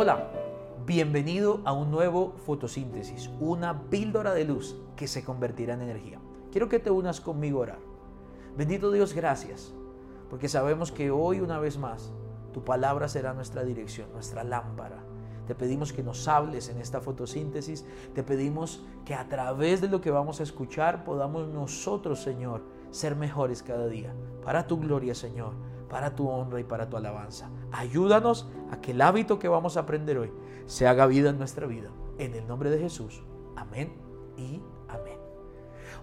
Hola, bienvenido a un nuevo fotosíntesis, una píldora de luz que se convertirá en energía. Quiero que te unas conmigo a orar. Bendito Dios, gracias, porque sabemos que hoy una vez más tu palabra será nuestra dirección, nuestra lámpara. Te pedimos que nos hables en esta fotosíntesis. Te pedimos que a través de lo que vamos a escuchar podamos nosotros, Señor, ser mejores cada día. Para tu gloria, Señor para tu honra y para tu alabanza. Ayúdanos a que el hábito que vamos a aprender hoy se haga vida en nuestra vida. En el nombre de Jesús. Amén y amén.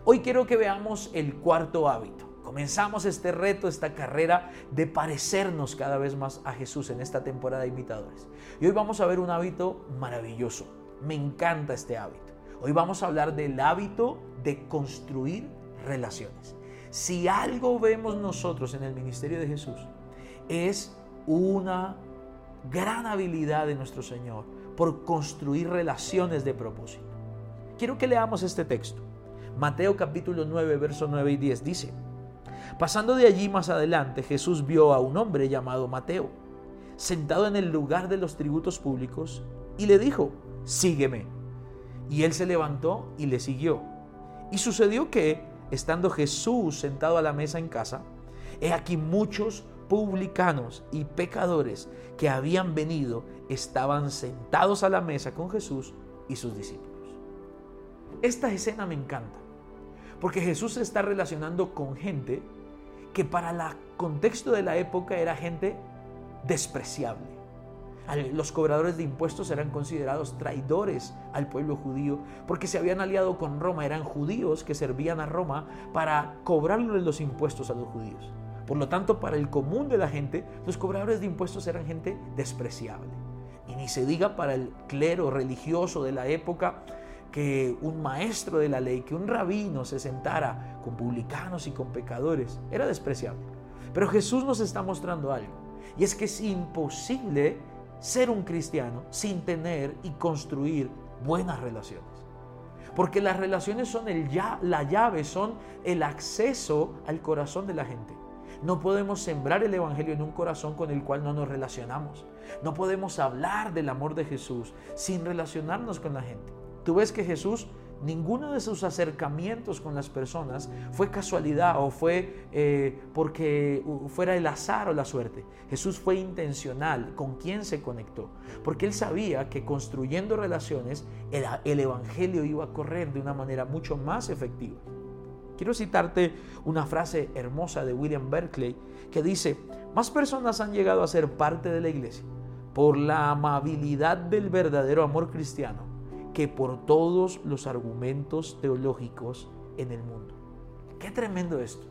Hoy quiero que veamos el cuarto hábito. Comenzamos este reto, esta carrera de parecernos cada vez más a Jesús en esta temporada de imitadores. Y hoy vamos a ver un hábito maravilloso. Me encanta este hábito. Hoy vamos a hablar del hábito de construir relaciones. Si algo vemos nosotros en el ministerio de Jesús, es una gran habilidad de nuestro Señor por construir relaciones de propósito. Quiero que leamos este texto. Mateo capítulo 9, verso 9 y 10 dice, Pasando de allí más adelante, Jesús vio a un hombre llamado Mateo, sentado en el lugar de los tributos públicos, y le dijo, sígueme. Y él se levantó y le siguió. Y sucedió que, estando Jesús sentado a la mesa en casa, he aquí muchos publicanos y pecadores que habían venido estaban sentados a la mesa con Jesús y sus discípulos. Esta escena me encanta, porque Jesús se está relacionando con gente que para el contexto de la época era gente despreciable los cobradores de impuestos eran considerados traidores al pueblo judío porque se habían aliado con Roma, eran judíos que servían a Roma para cobrarle los impuestos a los judíos. Por lo tanto, para el común de la gente, los cobradores de impuestos eran gente despreciable. Y ni se diga para el clero religioso de la época que un maestro de la ley, que un rabino se sentara con publicanos y con pecadores, era despreciable. Pero Jesús nos está mostrando algo, y es que es imposible ser un cristiano sin tener y construir buenas relaciones. Porque las relaciones son el ya, la llave, son el acceso al corazón de la gente. No podemos sembrar el Evangelio en un corazón con el cual no nos relacionamos. No podemos hablar del amor de Jesús sin relacionarnos con la gente. Tú ves que Jesús ninguno de sus acercamientos con las personas fue casualidad o fue eh, porque fuera el azar o la suerte. Jesús fue intencional con quién se conectó, porque él sabía que construyendo relaciones el, el Evangelio iba a correr de una manera mucho más efectiva. Quiero citarte una frase hermosa de William Berkeley que dice, más personas han llegado a ser parte de la iglesia por la amabilidad del verdadero amor cristiano que por todos los argumentos teológicos en el mundo. Qué tremendo esto.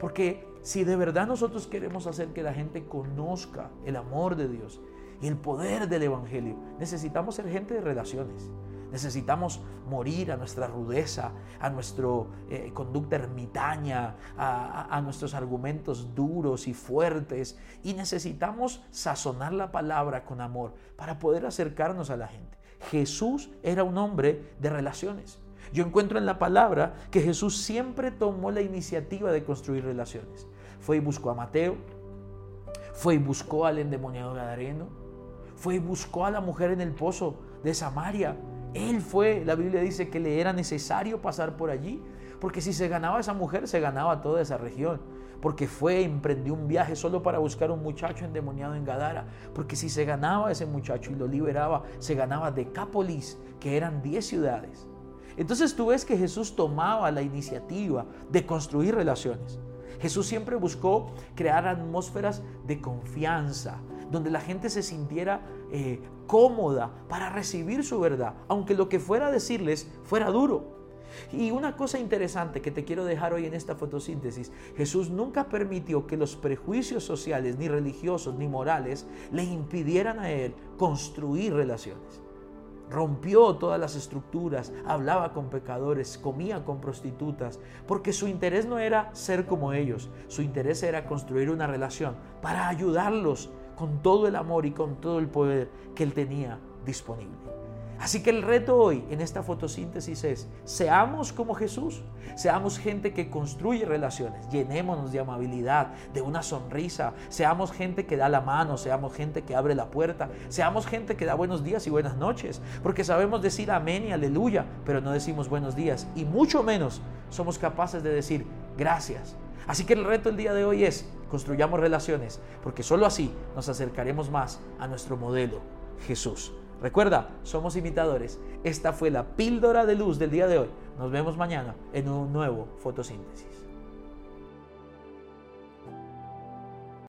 Porque si de verdad nosotros queremos hacer que la gente conozca el amor de Dios y el poder del Evangelio, necesitamos ser gente de relaciones. Necesitamos morir a nuestra rudeza, a nuestra eh, conducta ermitaña, a, a nuestros argumentos duros y fuertes. Y necesitamos sazonar la palabra con amor para poder acercarnos a la gente. Jesús era un hombre de relaciones. Yo encuentro en la palabra que Jesús siempre tomó la iniciativa de construir relaciones. Fue y buscó a Mateo, fue y buscó al endemoniado Gadareno, fue y buscó a la mujer en el pozo de Samaria. Él fue, la Biblia dice que le era necesario pasar por allí, porque si se ganaba esa mujer, se ganaba toda esa región porque fue, emprendió un viaje solo para buscar un muchacho endemoniado en Gadara, porque si se ganaba ese muchacho y lo liberaba, se ganaba Decápolis, que eran 10 ciudades. Entonces tú ves que Jesús tomaba la iniciativa de construir relaciones. Jesús siempre buscó crear atmósferas de confianza, donde la gente se sintiera eh, cómoda para recibir su verdad, aunque lo que fuera a decirles fuera duro. Y una cosa interesante que te quiero dejar hoy en esta fotosíntesis, Jesús nunca permitió que los prejuicios sociales, ni religiosos, ni morales, le impidieran a él construir relaciones. Rompió todas las estructuras, hablaba con pecadores, comía con prostitutas, porque su interés no era ser como ellos, su interés era construir una relación para ayudarlos con todo el amor y con todo el poder que él tenía disponible. Así que el reto hoy en esta fotosíntesis es, seamos como Jesús, seamos gente que construye relaciones, llenémonos de amabilidad, de una sonrisa, seamos gente que da la mano, seamos gente que abre la puerta, seamos gente que da buenos días y buenas noches, porque sabemos decir amén y aleluya, pero no decimos buenos días y mucho menos somos capaces de decir gracias. Así que el reto el día de hoy es, construyamos relaciones, porque solo así nos acercaremos más a nuestro modelo, Jesús. Recuerda, somos imitadores. Esta fue la píldora de luz del día de hoy. Nos vemos mañana en un nuevo fotosíntesis.